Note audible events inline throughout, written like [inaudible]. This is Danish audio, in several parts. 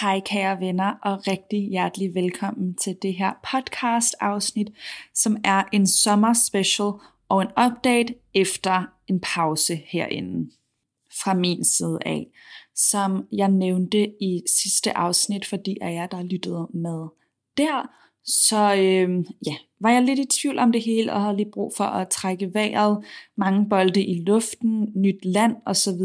Hej kære venner og rigtig hjertelig velkommen til det her podcast afsnit, som er en sommer special og en update efter en pause herinde. Fra min side af, som jeg nævnte i sidste afsnit, fordi af jer, der lyttede med der, så øh, ja, var jeg lidt i tvivl om det hele, og havde lige brug for at trække vejret, mange bolde i luften, nyt land osv.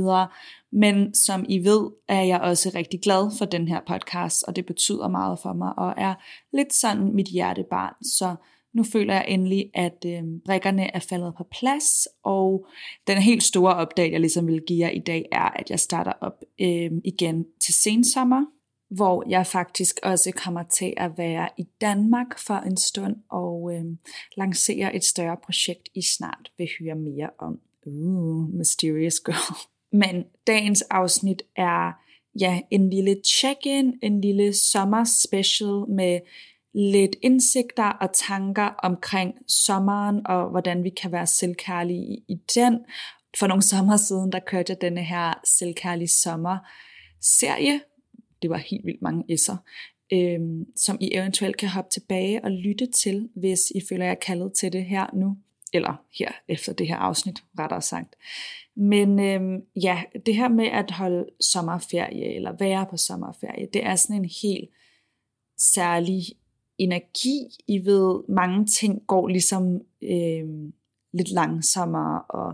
Men som I ved, er jeg også rigtig glad for den her podcast, og det betyder meget for mig, og er lidt sådan mit hjertebarn. Så nu føler jeg endelig, at øh, brækkerne er faldet på plads, og den helt store opdag, jeg ligesom vil give jer i dag, er, at jeg starter op øh, igen til sensommer, hvor jeg faktisk også kommer til at være i Danmark for en stund og øh, lancere et større projekt, I snart vil høre mere om. Uh, mysterious girl. [laughs] Men dagens afsnit er ja, en lille check-in, en lille sommer special med lidt indsigter og tanker omkring sommeren, og hvordan vi kan være selvkærlige i, i den. For nogle sommer siden, der kørte jeg denne her selvkærlige sommer serie. Det var helt vildt mange s'er, øh, som I eventuelt kan hoppe tilbage og lytte til, hvis I føler jer kaldet til det her nu. Eller her efter det her afsnit, rettere sagt. Men øh, ja, det her med at holde sommerferie, eller være på sommerferie, det er sådan en helt særlig energi. I ved, mange ting går ligesom øh, lidt langsommere, og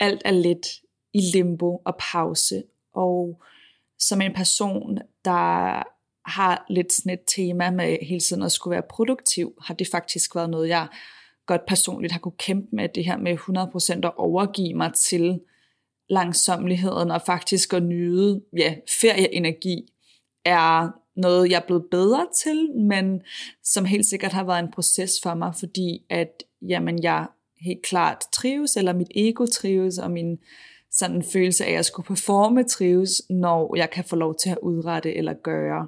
alt er lidt i limbo og pause. Og som en person, der har lidt sådan et tema med hele tiden at skulle være produktiv, har det faktisk været noget, jeg godt personligt har kunne kæmpe med, det her med 100% at overgive mig til langsomligheden og faktisk at nyde ja, ferieenergi er noget, jeg er blevet bedre til, men som helt sikkert har været en proces for mig, fordi at jamen, jeg helt klart trives, eller mit ego trives, og min sådan følelse af at skulle performe trives, når jeg kan få lov til at udrette eller gøre.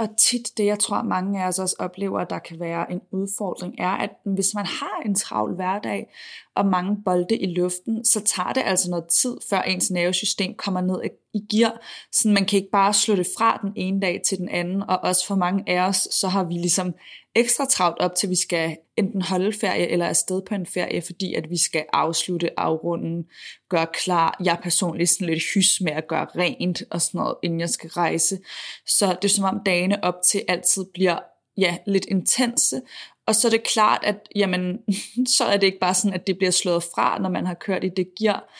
Og tit det, jeg tror mange af os også oplever, der kan være en udfordring, er, at hvis man har en travl hverdag og mange bolde i luften, så tager det altså noget tid, før ens nervesystem kommer ned i gear. Så man kan ikke bare slå det fra den ene dag til den anden, og også for mange af os, så har vi ligesom ekstra travlt op til, vi skal enten holde ferie eller afsted på en ferie, fordi at vi skal afslutte, afrunden, gøre klar. Jeg er personligt sådan lidt hys med at gøre rent og sådan noget, inden jeg skal rejse. Så det er som om dagene op til altid bliver ja, lidt intense, og så er det klart, at jamen, [laughs] så er det ikke bare sådan, at det bliver slået fra, når man har kørt i det gear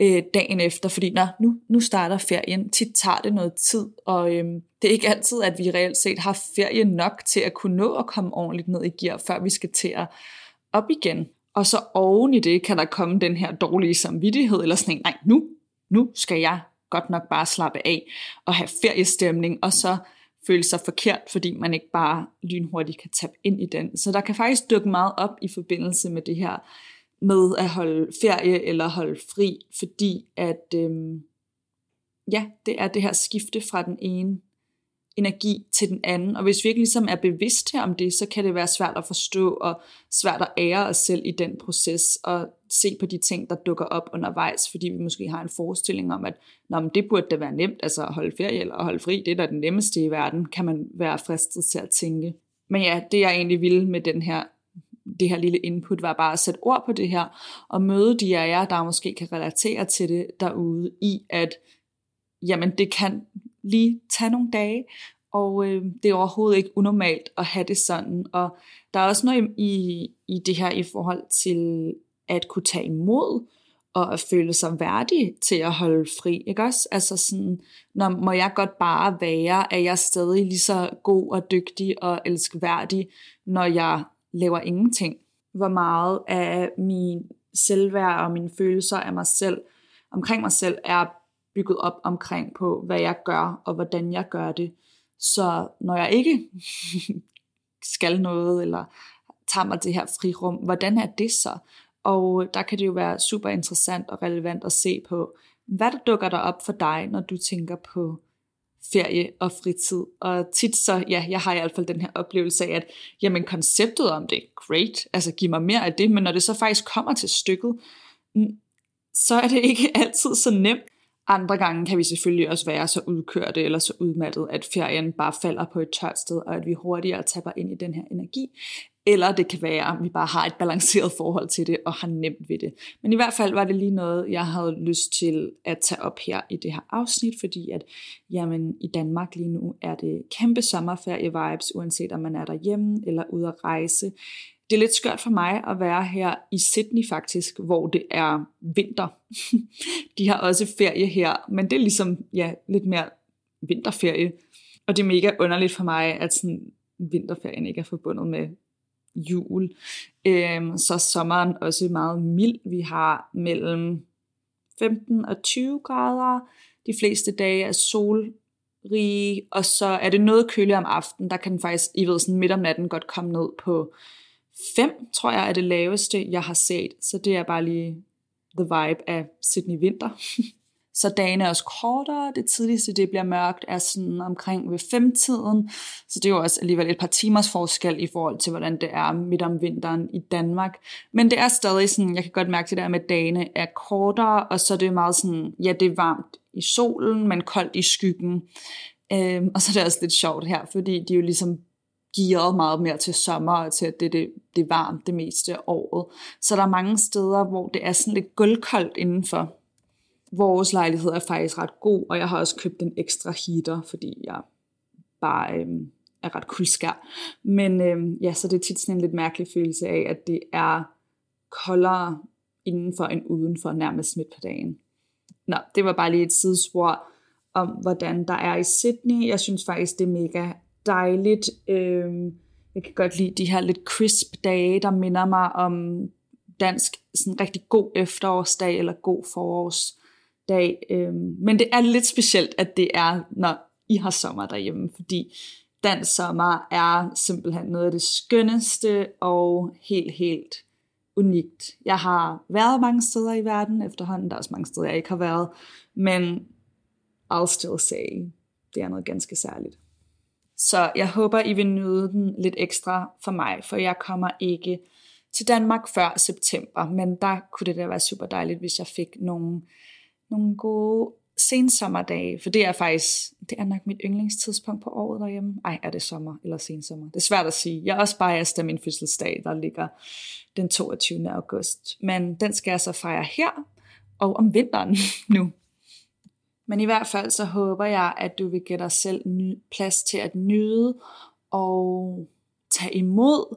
øh, dagen efter, fordi når nu, nu starter ferien. Tit tager det noget tid, og øh, det er ikke altid, at vi reelt set har ferie nok til at kunne nå at komme ordentligt ned i gear, før vi skal til at op igen. Og så oven i det kan der komme den her dårlige samvittighed, eller sådan en, nej, nu, nu skal jeg godt nok bare slappe af og have feriestemning, og så føle sig forkert, fordi man ikke bare lynhurtigt kan tabe ind i den. Så der kan faktisk dukke meget op i forbindelse med det her med at holde ferie eller holde fri, fordi at øhm, ja, det er det her skifte fra den ene energi til den anden. Og hvis vi ikke ligesom er bevidste om det, så kan det være svært at forstå og svært at ære os selv i den proces og se på de ting, der dukker op undervejs, fordi vi måske har en forestilling om, at Nå, men det burde da være nemt, altså at holde ferie eller at holde fri, det er da det nemmeste i verden, kan man være fristet til at tænke. Men ja, det jeg egentlig ville med den her det her lille input var bare at sætte ord på det her, og møde de af jer, der måske kan relatere til det derude, i at jamen det kan lige tage nogle dage, og øh, det er overhovedet ikke unormalt at have det sådan. Og der er også noget i, i det her i forhold til at kunne tage imod, og at føle sig værdig til at holde fri, ikke også? Altså sådan, når må jeg godt bare være, at jeg stadig lige så god og dygtig og elskværdig, når jeg laver ingenting? Hvor meget af min selvværd og mine følelser af mig selv, omkring mig selv, er bygget op omkring på, hvad jeg gør og hvordan jeg gør det. Så når jeg ikke [laughs] skal noget, eller tager mig det her frirum, hvordan er det så? Og der kan det jo være super interessant og relevant at se på, hvad der dukker der op for dig, når du tænker på ferie og fritid. Og tit så, ja, jeg har i hvert fald den her oplevelse af, at jamen konceptet om det, great, altså giv mig mere af det, men når det så faktisk kommer til stykket, mm, så er det ikke [laughs] altid så nemt. Andre gange kan vi selvfølgelig også være så udkørte eller så udmattet, at ferien bare falder på et tørt sted, og at vi hurtigere taber ind i den her energi. Eller det kan være, at vi bare har et balanceret forhold til det og har nemt ved det. Men i hvert fald var det lige noget, jeg havde lyst til at tage op her i det her afsnit, fordi at jamen, i Danmark lige nu er det kæmpe sommerferie-vibes, uanset om man er derhjemme eller ude at rejse. Det er lidt skørt for mig at være her i Sydney faktisk, hvor det er vinter. [laughs] De har også ferie her, men det er ligesom ja, lidt mere vinterferie. Og det er mega underligt for mig, at sådan, vinterferien ikke er forbundet med jul. Øhm, så sommeren også meget mild. Vi har mellem 15 og 20 grader. De fleste dage er solrige, og så er det noget køligt om aftenen. Der kan den faktisk, I ved, sådan midt om natten godt komme ned på 5, tror jeg er det laveste, jeg har set. Så det er bare lige the vibe af Sydney vinter. [laughs] så dagene er også kortere. Det tidligste, det bliver mørkt, er sådan omkring ved femtiden. Så det er jo også alligevel et par timers forskel i forhold til, hvordan det er midt om vinteren i Danmark. Men det er stadig sådan, jeg kan godt mærke det der med, at dagene er kortere, og så er det meget sådan, ja, det er varmt i solen, men koldt i skyggen. Øhm, og så er det også lidt sjovt her, fordi de jo ligesom gearet meget mere til sommer, og til at det, det, det er varmt det meste af året. Så der er mange steder, hvor det er sådan lidt gulvkoldt indenfor. Vores lejlighed er faktisk ret god, og jeg har også købt en ekstra heater, fordi jeg bare øhm, er ret kuldskær. Men øhm, ja, så det er tit sådan en lidt mærkelig følelse af, at det er koldere indenfor end udenfor, nærmest midt på dagen. Nå, det var bare lige et sidespor om, hvordan der er i Sydney. Jeg synes faktisk, det er mega dejligt. Øhm, jeg kan godt lide de her lidt crisp dage, der minder mig om dansk sådan rigtig god efterårsdag eller god dag. Øh, men det er lidt specielt, at det er, når I har sommer derhjemme, fordi dansk sommer er simpelthen noget af det skønneste og helt, helt unikt. Jeg har været mange steder i verden efterhånden, der er også mange steder, jeg ikke har været, men I'll still say, det er noget ganske særligt. Så jeg håber, I vil nyde den lidt ekstra for mig, for jeg kommer ikke til Danmark før september, men der kunne det da være super dejligt, hvis jeg fik nogle, nogle gode sensommerdage, for det er faktisk, det er nok mit yndlingstidspunkt på året derhjemme. Ej, er det sommer eller sensommer? Det er svært at sige. Jeg er også bare af min fødselsdag, der ligger den 22. august. Men den skal jeg så fejre her, og om vinteren [laughs] nu. Men i hvert fald så håber jeg, at du vil give dig selv plads til at nyde og tage imod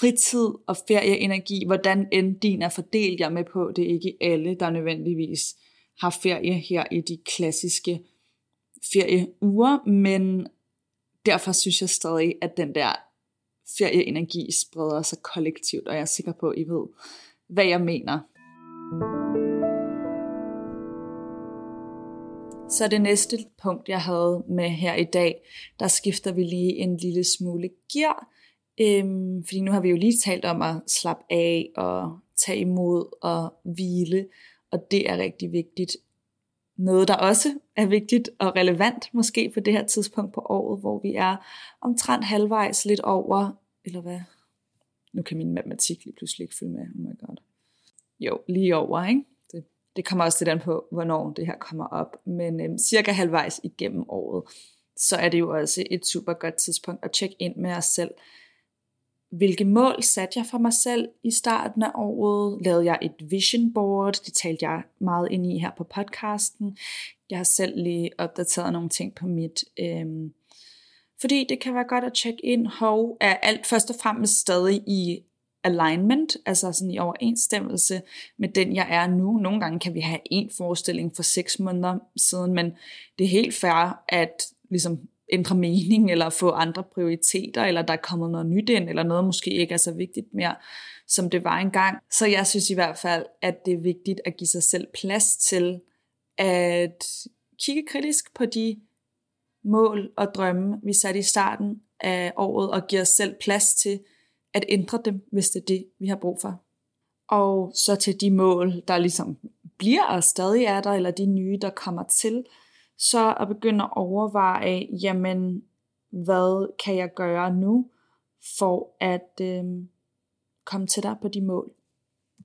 fritid og ferieenergi, hvordan end din er fordelt. Jeg med på, det er ikke alle, der nødvendigvis har ferie her i de klassiske ferieuger, men derfor synes jeg stadig, at den der ferieenergi spreder sig kollektivt, og jeg er sikker på, at I ved, hvad jeg mener. Så det næste punkt, jeg havde med her i dag, der skifter vi lige en lille smule gear. Øhm, fordi nu har vi jo lige talt om at slappe af og tage imod og hvile, og det er rigtig vigtigt. Noget, der også er vigtigt og relevant måske på det her tidspunkt på året, hvor vi er omtrent halvvejs lidt over, eller hvad? Nu kan min matematik lige pludselig ikke følge med. Oh my god. Jo, lige over, ikke? Det det kommer også lidt an på, hvornår det her kommer op. Men øhm, cirka halvvejs igennem året, så er det jo også et super godt tidspunkt at tjekke ind med os selv. Hvilke mål satte jeg for mig selv i starten af året? Lavede jeg et vision board? Det talte jeg meget ind i her på podcasten. Jeg har selv lige opdateret nogle ting på mit. Øhm, fordi det kan være godt at tjekke ind, hov, er alt først og fremmest stadig i alignment, altså sådan i overensstemmelse med den, jeg er nu. Nogle gange kan vi have en forestilling for seks måneder siden, men det er helt fair at ligesom ændre mening, [laughs] eller få andre prioriteter, eller der er kommet noget nyt ind, eller noget måske ikke er så vigtigt mere. som det var engang. Så jeg synes i hvert fald, at det er vigtigt at give sig selv plads til at kigge kritisk på de mål og drømme, vi satte i starten af året, og give os selv plads til at ændre dem, hvis det er det, vi har brug for. Og så til de mål, der ligesom bliver og stadig er der, eller de nye, der kommer til, så at begynde at overveje, jamen, hvad kan jeg gøre nu, for at øh, komme tættere på de mål?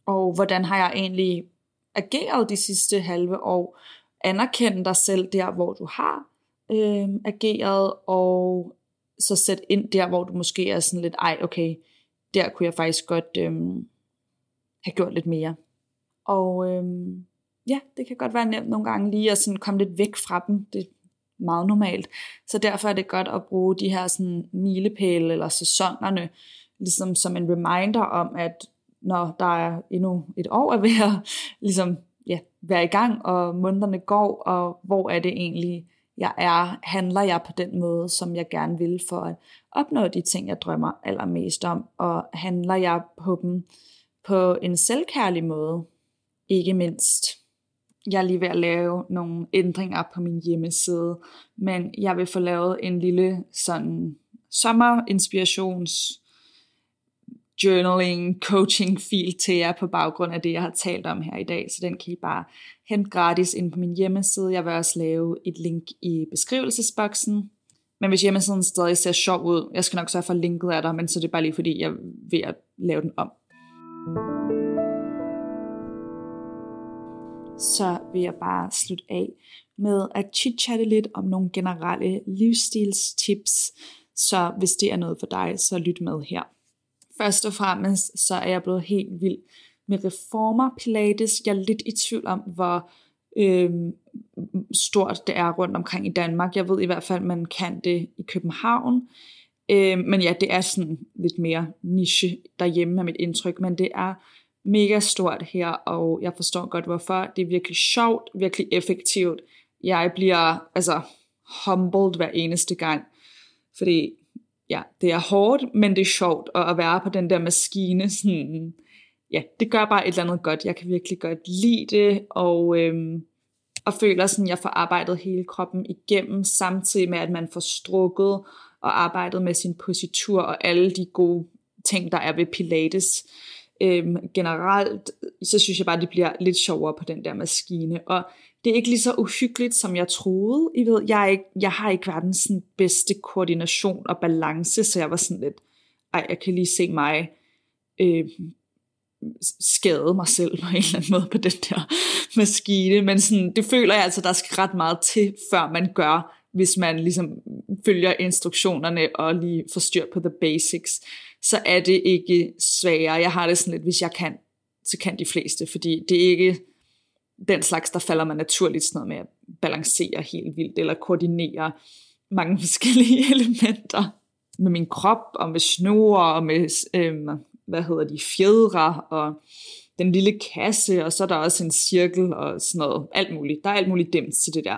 Og hvordan har jeg egentlig ageret de sidste halve år? Anerkend dig selv der, hvor du har øh, ageret, og så sæt ind der, hvor du måske er sådan lidt, ej, okay, der kunne jeg faktisk godt øh, have gjort lidt mere. Og øh, ja, det kan godt være nemt nogle gange lige at sådan komme lidt væk fra dem. Det er meget normalt. Så derfor er det godt at bruge de her sådan milepæle eller sæsonerne ligesom som en reminder om, at når der er endnu et år at [laughs] ligesom, ja, være i gang, og månederne går, og hvor er det egentlig, jeg er, handler jeg på den måde, som jeg gerne vil for at opnå de ting, jeg drømmer allermest om, og handler jeg på dem på en selvkærlig måde, ikke mindst. Jeg er lige ved at lave nogle ændringer på min hjemmeside, men jeg vil få lavet en lille sådan sommerinspirations journaling, coaching fil til jer på baggrund af det, jeg har talt om her i dag. Så den kan I bare hente gratis ind på min hjemmeside. Jeg vil også lave et link i beskrivelsesboksen. Men hvis hjemmesiden stadig ser sjov ud, jeg skal nok sørge for linket af der, men så det er bare lige fordi, jeg er ved at lave den om. Så vil jeg bare slutte af med at chit-chatte lidt om nogle generelle livsstilstips. Så hvis det er noget for dig, så lyt med her. Først og fremmest, så er jeg blevet helt vild med reformer pilates. Jeg er lidt i tvivl om, hvor øh, stort det er rundt omkring i Danmark. Jeg ved i hvert fald, man kan det i København. Øh, men ja, det er sådan lidt mere niche derhjemme med mit indtryk, men det er mega stort her, og jeg forstår godt hvorfor. Det er virkelig sjovt, virkelig effektivt. Jeg bliver altså humbled hver eneste gang, fordi ja, det er hårdt, men det er sjovt at, være på den der maskine. Sådan, ja, det gør bare et eller andet godt. Jeg kan virkelig godt lide det, og, øhm, og føler sådan, at jeg får arbejdet hele kroppen igennem, samtidig med, at man får strukket og arbejdet med sin positur og alle de gode ting, der er ved Pilates. Øhm, generelt, så synes jeg bare, det bliver lidt sjovere på den der maskine. Og det er ikke lige så uhyggeligt, som jeg troede. I ved, jeg, er ikke, jeg har ikke verdens sådan, bedste koordination og balance, så jeg var sådan lidt, ej, jeg kan lige se mig øh, skade mig selv på en eller anden måde på den der [laughs] maskine. Men sådan, det føler jeg altså, der skal ret meget til, før man gør, hvis man ligesom følger instruktionerne og lige får styr på the basics. Så er det ikke sværere. Jeg har det sådan lidt, hvis jeg kan, så kan de fleste, fordi det er ikke den slags, der falder man naturligt sådan noget med at balancere helt vildt, eller koordinere mange [laughs] forskellige elementer med min krop, og med snore, og med, øhm, hvad hedder de, fjedre, og den lille kasse, og så er der også en cirkel, og sådan noget, alt muligt. Der er alt muligt dems til det der.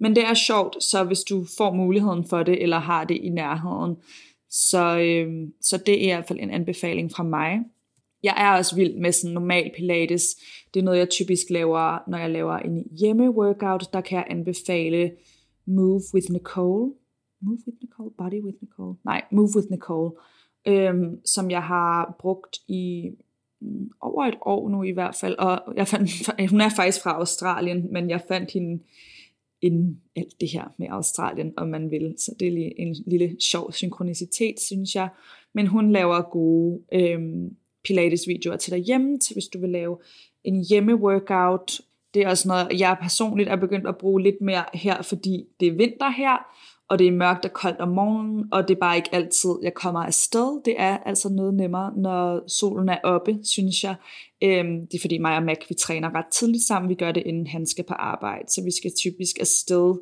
Men det er sjovt, så hvis du får muligheden for det, eller har det i nærheden, så, øh, så det er i hvert fald en anbefaling fra mig. Jeg er også vild med sådan normal pilates. Det er noget, jeg typisk laver, når jeg laver en hjemme-workout. Der kan jeg anbefale Move with Nicole. Move with Nicole? Body with Nicole? Nej, Move with Nicole. Øhm, som jeg har brugt i mm, over et år nu i hvert fald. Og jeg fandt, [laughs] hun er faktisk fra Australien, men jeg fandt hende inden alt det her med Australien, om man vil. Så det er en lille sjov synkronicitet, synes jeg. Men hun laver gode øhm, Pilates-videoer til derhjemme, til hvis du vil lave en hjemme-workout. Det er også noget, jeg personligt er begyndt at bruge lidt mere her, fordi det er vinter her, og det er mørkt og koldt om morgenen, og det er bare ikke altid, jeg kommer afsted. Det er altså noget nemmere, når solen er oppe, synes jeg. Øhm, det er fordi mig og Mac, vi træner ret tidligt sammen. Vi gør det, inden han skal på arbejde, så vi skal typisk afsted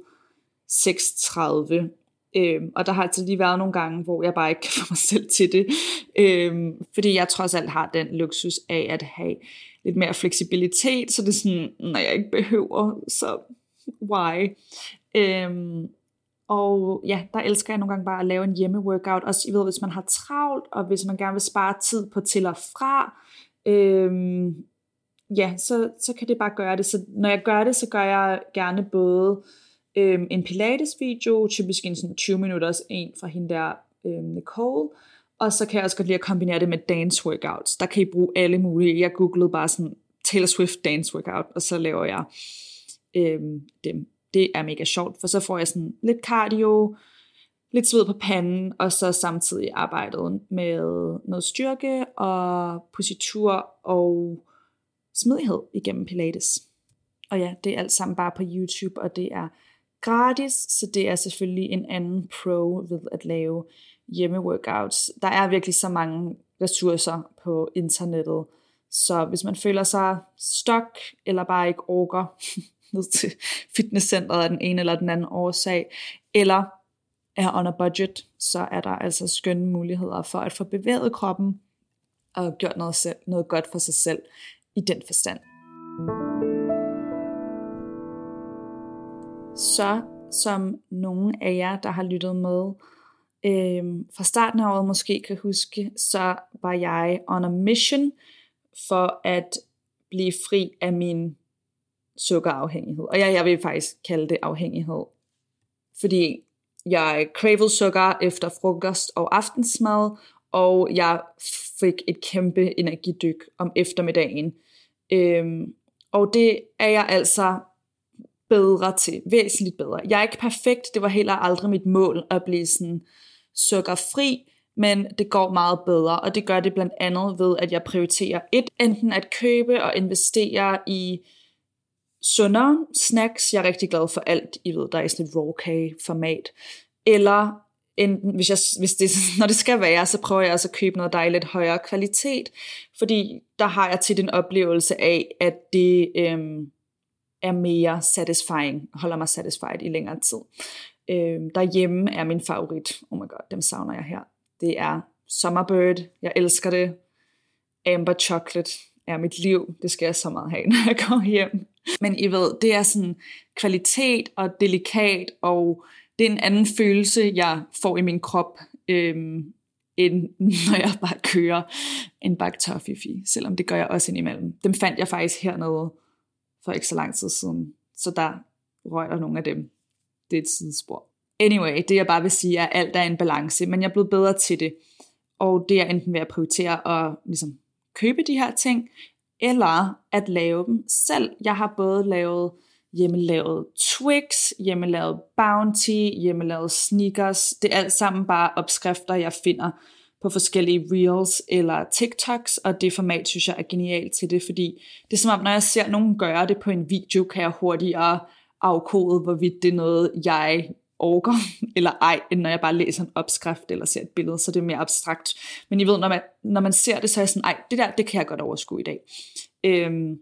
6.30 Øhm, og der har altså lige været nogle gange, hvor jeg bare ikke kan [laughs] få mig selv til det. Øhm, fordi jeg trods alt har den luksus af at have lidt mere fleksibilitet, så det er sådan, når jeg ikke behøver, så why? Øhm, Og ja, der elsker jeg nogle gange bare at lave en hjemme-workout. Også I ved, hvis man har travlt, og hvis man gerne vil spare tid på til og fra, øhm, ja, så, så kan det bare gøre det. Så når jeg gør det, så gør jeg gerne både øhm, en Pilates-video, typisk en sådan 20 minutters en fra hende der øhm, Nicole, og så kan jeg også godt lide at kombinere det med dance workouts. Der kan I bruge alle mulige. Jeg googlede bare sådan Taylor Swift dance workout, og så laver jeg øhm, dem. Det er mega sjovt, for så får jeg sådan lidt cardio, lidt sved på panden, og så samtidig arbejdet med noget styrke og positur og smidighed igennem Pilates. Og ja, det er alt sammen bare på YouTube, og det er gratis, så det er selvfølgelig en anden pro ved at lave hjemme-workouts. Der er virkelig så mange ressourcer på internettet, så hvis man føler sig stok, eller bare ikke orker [laughs] ned til fitnesscenteret af den ene eller den anden årsag, eller er on a budget, så er der altså skønne muligheder for at få bevæget kroppen og gjort noget, selv, noget godt for sig selv i den forstand. Så som nogle af jer, der har lyttet med øh, fra starten af året måske kan huske, så var jeg on a mission for at blive fri af min sukkerafhængighed. Og jeg, jeg vil faktisk kalde det afhængighed. Fordi jeg cravede sukker efter frokost og aftensmad, og jeg fik et kæmpe energidyk om eftermiddagen. Øhm, og det er jeg altså bedre til, væsentligt bedre. Jeg er ikke perfekt, det var heller aldrig mit mål at blive sådan sukkerfri, men det går meget bedre, og det gør det blandt andet ved, at jeg prioriterer et, enten at købe og investere i sundere snacks. Jeg er rigtig glad for alt, I ved, der er i sådan et raw cake format. Eller enten, hvis, jeg, hvis det, [laughs] når det skal være, så prøver jeg også at købe noget, der er lidt højere kvalitet. Fordi der har jeg til en oplevelse af, at det øhm, er mere satisfying, holder mig satisfied i længere tid. Øhm, derhjemme er min favorit. Oh my god, dem savner jeg her. Det er Summerbird. Jeg elsker det. Amber Chocolate er mit liv. Det skal jeg så meget have, [laughs] når jeg kommer hjem. Men I ved, det er sådan kvalitet og delikat, og det er en anden følelse, jeg får i min krop, øhm, end [laughs] når jeg bare kører en bakke toffee, selvom det gør jeg også indimellem. Dem fandt jeg faktisk hernede for ikke så lang tid siden, så der røg der nogle af dem. Det er et sidespor. Anyway, det jeg bare vil sige er, at alt er en balance, men jeg er blevet bedre til det. Og det er enten ved at prioritere at ligesom, købe de her ting, eller at lave dem selv. Jeg har både lavet hjemmelavet Twix, hjemmelavet Bounty, hjemmelavet Sneakers. Det er alt sammen bare opskrifter, jeg finder på forskellige reels eller TikToks, og det format synes jeg er genialt til det, fordi det er som om, når jeg ser nogen gøre det på en video, kan jeg hurtigere afkode, hvorvidt det er noget, jeg orker, [laughs] eller ej, end når jeg bare læser en opskrift eller ser et billede, så det er mere abstrakt. Men I ved, når man, når man ser det, så er jeg sådan, ej, det der, det kan jeg godt overskue i dag. Øhm,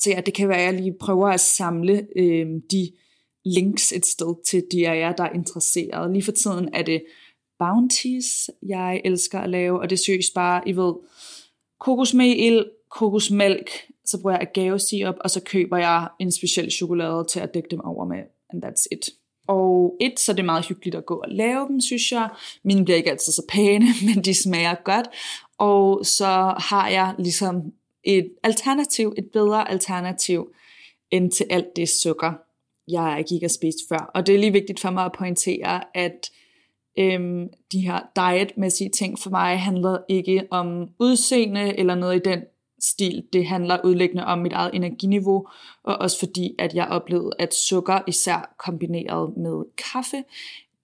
så ja, det kan være, at jeg lige prøver at samle øhm, de links et sted til de af jer, der er interesseret. Lige for tiden er det bounties, jeg elsker at lave, og det søges bare, I ved, kokosmel, kokosmælk, så bruger jeg agave op, og så køber jeg en speciel chokolade til at dække dem over med, and that's it. Og et, så er det meget hyggeligt at gå og lave dem, synes jeg. Mine bliver ikke altid så pæne, [laughs] men de smager godt. Og så har jeg ligesom et alternativ, et bedre alternativ, end til alt det sukker, jeg gik og spiste før. Og det er lige vigtigt for mig at pointere, at øhm, de her dietmæssige ting for mig handler ikke om udseende eller noget i den stil. Det handler udlæggende om mit eget energiniveau, og også fordi, at jeg oplevede, at sukker, især kombineret med kaffe,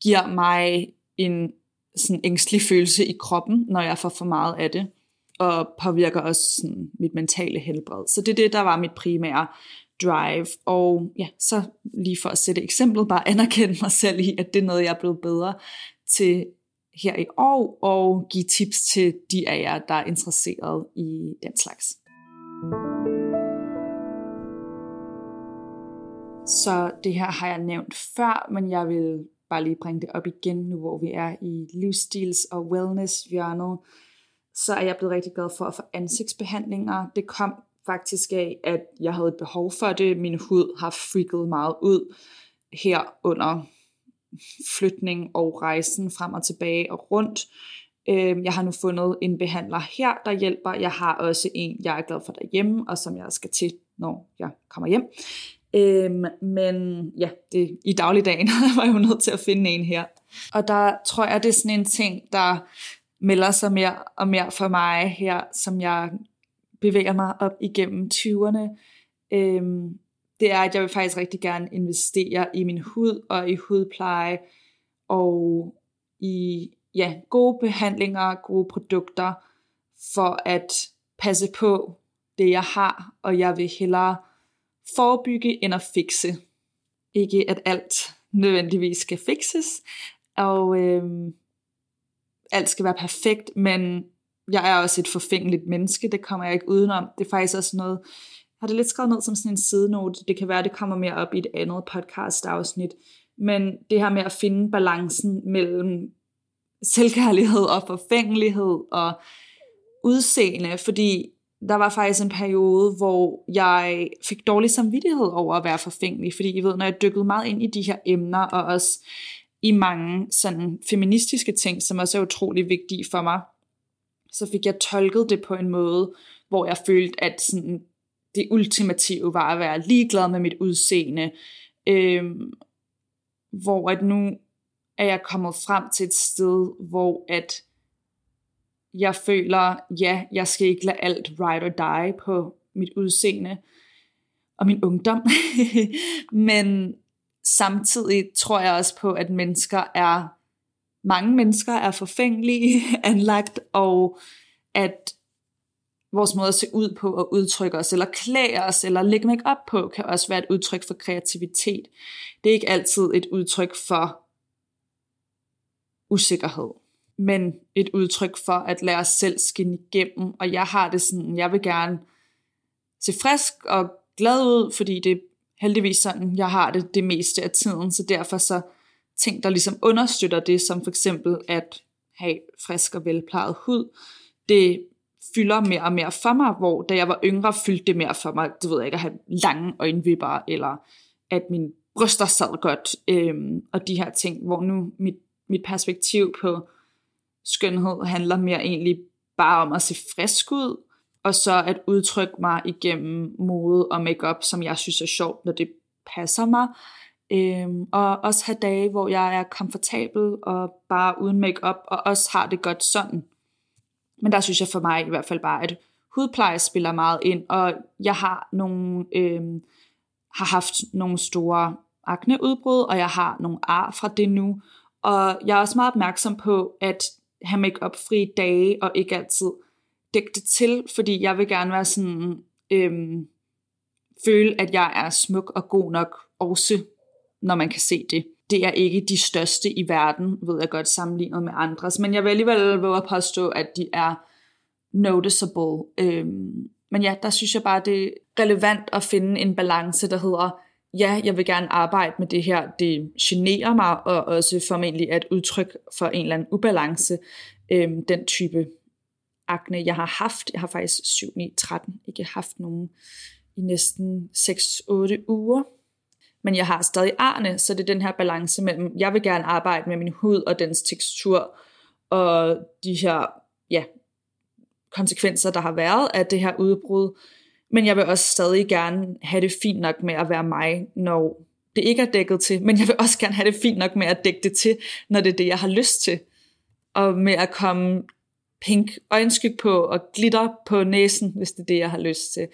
giver mig en sådan ængstelig følelse i kroppen, når jeg får for meget af det, og påvirker også sådan mit mentale helbred. Så det er det, der var mit primære drive. Og ja, så lige for at sætte eksemplet, bare anerkende mig selv i, at det er noget, jeg er blevet bedre til her i år, og give tips til de af jer, der er interesseret i den slags. Så det her har jeg nævnt før, men jeg vil bare lige bringe det op igen, nu hvor vi er i livsstils- og wellness-hjørnet. Så er jeg blevet rigtig glad for at få ansigtsbehandlinger. Det kom faktisk af, at jeg havde et behov for det. Min hud har freaket meget ud her under flytning og rejsen frem og tilbage og rundt. Øh, jeg har nu fundet en behandler her, der hjælper. Jeg har også en, jeg er glad for derhjemme, og som jeg skal til, når jeg kommer hjem. Øhm, men ja, det, i dagligdagen [laughs] var jeg jo nødt til at finde en her. Og der tror jeg, det er sådan en ting, der melder sig mere og mere for mig her, som jeg bevæger mig op igennem 20'erne. Øhm, det er, at jeg vil faktisk rigtig gerne investere i min hud og i hudpleje og i ja, gode behandlinger, gode produkter for at passe på det, jeg har, og jeg vil hellere forebygge end at fikse. Ikke at alt nødvendigvis skal fikses, og øhm, alt skal være perfekt, men jeg er også et forfængeligt menneske, det kommer jeg ikke udenom. Det er faktisk også noget, har det lidt skrevet ned som sådan en sidenote, det kan være, det kommer mere op i et andet podcast afsnit, men det her med at finde balancen mellem selvkærlighed og forfængelighed og udseende, fordi der var faktisk en periode, hvor jeg fik dårlig samvittighed over at være forfængelig, fordi I ved, når jeg dykkede meget ind i de her emner, og også i mange sådan feministiske ting, som også er utrolig vigtige for mig, så fik jeg tolket det på en måde, hvor jeg følte, at sådan, det ultimative var at være ligeglad med mit udseende. Øhm, hvor at nu er jeg kommet frem til et sted, hvor at jeg føler, ja, jeg skal ikke lade alt ride or die på mit udseende og min ungdom. [laughs] Men samtidig tror jeg også på, at mennesker er, mange mennesker er forfængelige [laughs] anlagt, og at vores måde at se ud på og udtrykke os, eller klæde os, eller lægge make op på, kan også være et udtryk for kreativitet. Det er ikke altid et udtryk for usikkerhed, men et udtryk for at lade os selv skinne igennem. Og jeg har det sådan, jeg vil gerne se frisk og glad ud, fordi det er heldigvis sådan, jeg har det det meste af tiden, så derfor så ting, der ligesom understøtter det, som for eksempel at have frisk og velplejet hud, det fylder mere og mere for mig, hvor da jeg var yngre, fyldte det mere for mig, det ved jeg ikke, at have lange øjenvipper, eller at min bryster sad godt, øhm, og de her ting, hvor nu mit, mit perspektiv på skønhed handler mere egentlig bare om at se frisk ud, og så at udtrykke mig igennem mode og makeup, som jeg synes er sjovt, når det passer mig. Øhm, og også have dage, hvor jeg er komfortabel og bare uden makeup og også har det godt sådan. Men der synes jeg for mig i hvert fald bare, at hudpleje spiller meget ind, og jeg har nogle, øh, har haft nogle store akneudbrud, og jeg har nogle ar fra det nu. Og jeg er også meget opmærksom på at have make fri dage, og ikke altid dække det til, fordi jeg vil gerne være sådan, øhm, føle, at jeg er smuk og god nok, også når man kan se det. Det er ikke de største i verden, ved jeg godt, sammenlignet med andres, men jeg vil alligevel våge at påstå, at de er noticeable. Øhm, men ja, der synes jeg bare, det er relevant at finde en balance, der hedder, ja, jeg vil gerne arbejde med det her, det generer mig, og også formentlig et udtryk for en eller anden ubalance, øhm, den type akne, jeg har haft. Jeg har faktisk 7, 9, 13 ikke haft nogen i næsten 6-8 uger. Men jeg har stadig arne, så det er den her balance mellem, jeg vil gerne arbejde med min hud og dens tekstur, og de her ja, konsekvenser, der har været af det her udbrud. Men jeg vil også stadig gerne have det fint nok med at være mig, når det ikke er dækket til. Men jeg vil også gerne have det fint nok med at dække det til, når det er det, jeg har lyst til. Og med at komme pink øjenskyg på og glitter på næsen, hvis det er det, jeg har lyst til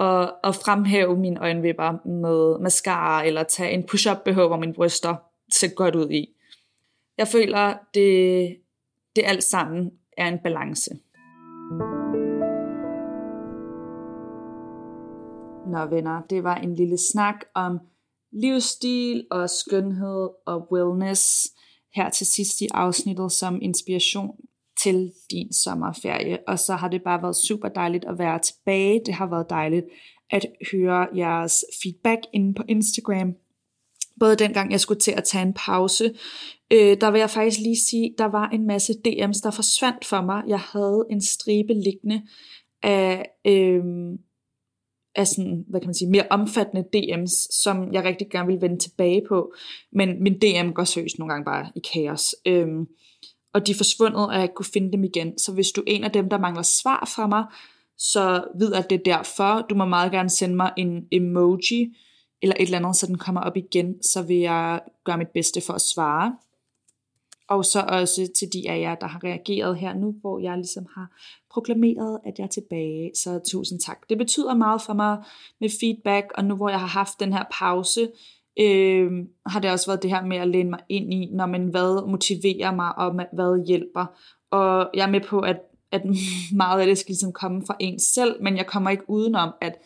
at, at fremhæve mine øjenvipper med mascara, eller tage en push-up BH, hvor mine bryster ser godt ud i. Jeg føler, det, det alt sammen er en balance. Nå venner, det var en lille snak om livsstil og skønhed og wellness her til sidst i afsnittet som inspiration til din sommerferie. Og så har det bare været super dejligt at være tilbage. Det har været dejligt at høre jeres feedback inde på Instagram. Både dengang jeg skulle til at tage en pause, øh, der vil jeg faktisk lige sige, der var en masse DM's, der forsvandt for mig. Jeg havde en stribe liggende af, øh, af sådan, hvad kan man sige, mere omfattende DM's, som jeg rigtig gerne vil vende tilbage på. Men min DM går seriøst nogle gange bare i kaos. Øh, og de er forsvundet, og jeg ikke kunne finde dem igen. Så hvis du er en af dem, der mangler svar fra mig, så ved at det er derfor. Du må meget gerne sende mig en emoji, eller et eller andet, så den kommer op igen, så vil jeg gøre mit bedste for at svare. Og så også til de af jer, der har reageret her nu, hvor jeg ligesom har proklameret, at jeg er tilbage. Så tusind tak. Det betyder meget for mig med feedback, og nu hvor jeg har haft den her pause, øh, har det også været det her med at læne mig ind i, når man hvad motiverer mig, og hvad hjælper. Og jeg er med på, at, at [laughs] meget af det skal ligesom komme fra en selv, men jeg kommer ikke udenom, at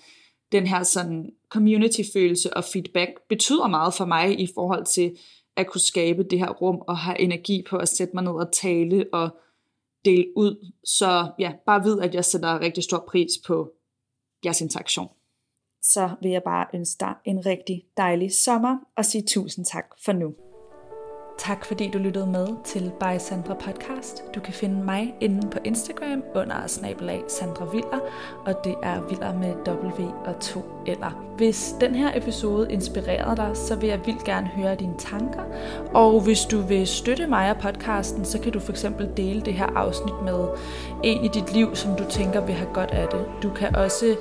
den her sådan community-følelse og feedback betyder meget for mig i forhold til at kunne skabe det her rum og have energi på at sætte mig ned og tale og dele ud. Så ja, bare vid, at jeg sætter rigtig stor pris på jeres interaktion. Så vil jeg bare ønske dig en rigtig dejlig sommer og sige tusind tak for nu. Tak fordi du lyttede med til By Sandra Podcast. Du kan finde mig inde på Instagram under snabelag Sandra Viller, og det er Viller med W og 2 eller. Hvis den her episode inspirerede dig, så vil jeg vildt gerne høre dine tanker. Og hvis du vil støtte mig og podcasten, så kan du for eksempel dele det her afsnit med en i dit liv, som du tænker vil have godt af det. Du kan også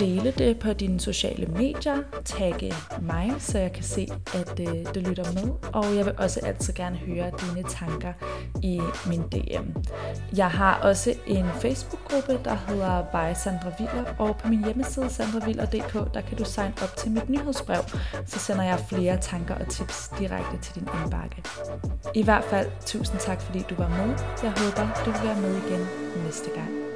dele det på dine sociale medier, tagge mig, så jeg kan se, at øh, du lytter med. Og jeg vil også altid gerne høre dine tanker i min DM. Jeg har også en Facebook-gruppe, der hedder By Sandra Viller, og på min hjemmeside sandraviller.dk, der kan du sign op til mit nyhedsbrev, så sender jeg flere tanker og tips direkte til din indbakke. I hvert fald, tusind tak fordi du var med. Jeg håber, du vil være med igen næste gang.